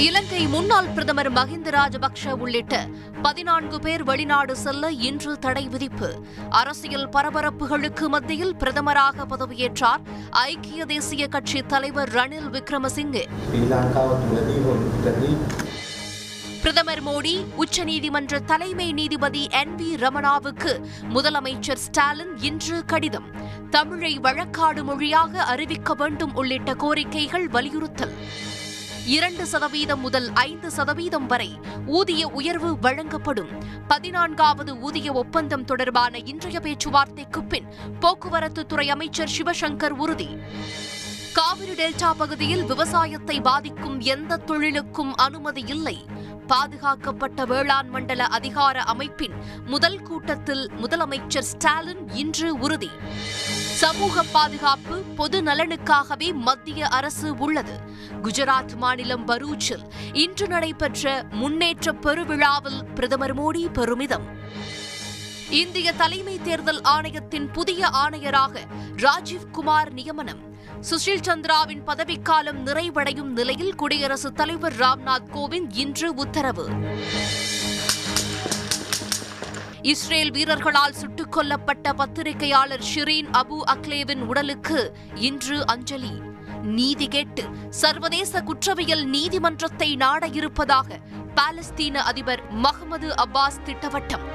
இலங்கை முன்னாள் பிரதமர் மஹிந்த ராஜபக்ஷ உள்ளிட்ட பதினான்கு பேர் வெளிநாடு செல்ல இன்று தடை விதிப்பு. அரசியல் பரபரப்புகளுக்கு மத்தியில் பிரதமராக பதவியேற்றார் ஐக்கிய தேசிய கட்சி தலைவர் ரணில் விக்ரமசிங்கே. பிரதமர் மோடி உச்சநீதிமன்ற தலைமை நீதிபதி என் வி ரமணாவுக்கு முதலமைச்சர் ஸ்டாலின் இன்று கடிதம். தமிழை வழக்காடு மொழியாக அறிவிக்க வேண்டும் உள்ளிட்ட கோரிக்கைகள் வலியுறுத்தல். இரண்டு சதவீதம் முதல் ஐந்து சதவீதம் வரை ஊதிய உயர்வு வழங்கப்படும். பதினான்காவது ஊதிய ஒப்பந்தம் தொடர்பான இன்றைய பேச்சுவார்த்தைக்கு பின் போக்குவரத்து துறை அமைச்சர் சிவசங்கர் உறுதி. காவிரி டெல்டா பகுதியில் விவசாயத்தை பாதிக்கும் எந்த தொழிலுக்கும் அனுமதி இல்லை. பாதுகாக்கப்பட்ட வேளாண் மண்டல அதிகார அமைப்பின் முதல் கூட்டத்தில் முதலமைச்சர் ஸ்டாலின் இன்று உறுதி. சமூக பாதுகாப்பு பொது நலனுக்காகவே மத்திய அரசு உள்ளது. குஜராத் மாநிலம் பரூச்சில் இன்று நடைபெற்ற முன்னேற்ற பெருவிழாவில் பிரதமர் மோடி பெருமிதம். இந்திய தலைமை தேர்தல் ஆணையத்தின் புதிய ஆணையராக ராஜீவ் குமார் நியமனம். சுஷில் சந்திராவின் பதவிக்காலம் நிறைவடையும் நிலையில் குடியரசுத் தலைவர் ராம்நாத் கோவிந்த் இன்று உத்தரவு. இஸ்ரேல் வீரர்களால் சுட்டுக் கொல்லப்பட்ட பத்திரிகையாளர் ஷிரீன் அபு அக்லேவின் உடலுக்கு இன்று அஞ்சலி. நீதி கேட்டு சர்வதேச குற்றவியல் நீதிமன்றத்தை நாட இருப்பதாக பாலஸ்தீன அதிபர் மஹமது அப்பாஸ் திட்டவட்டம்.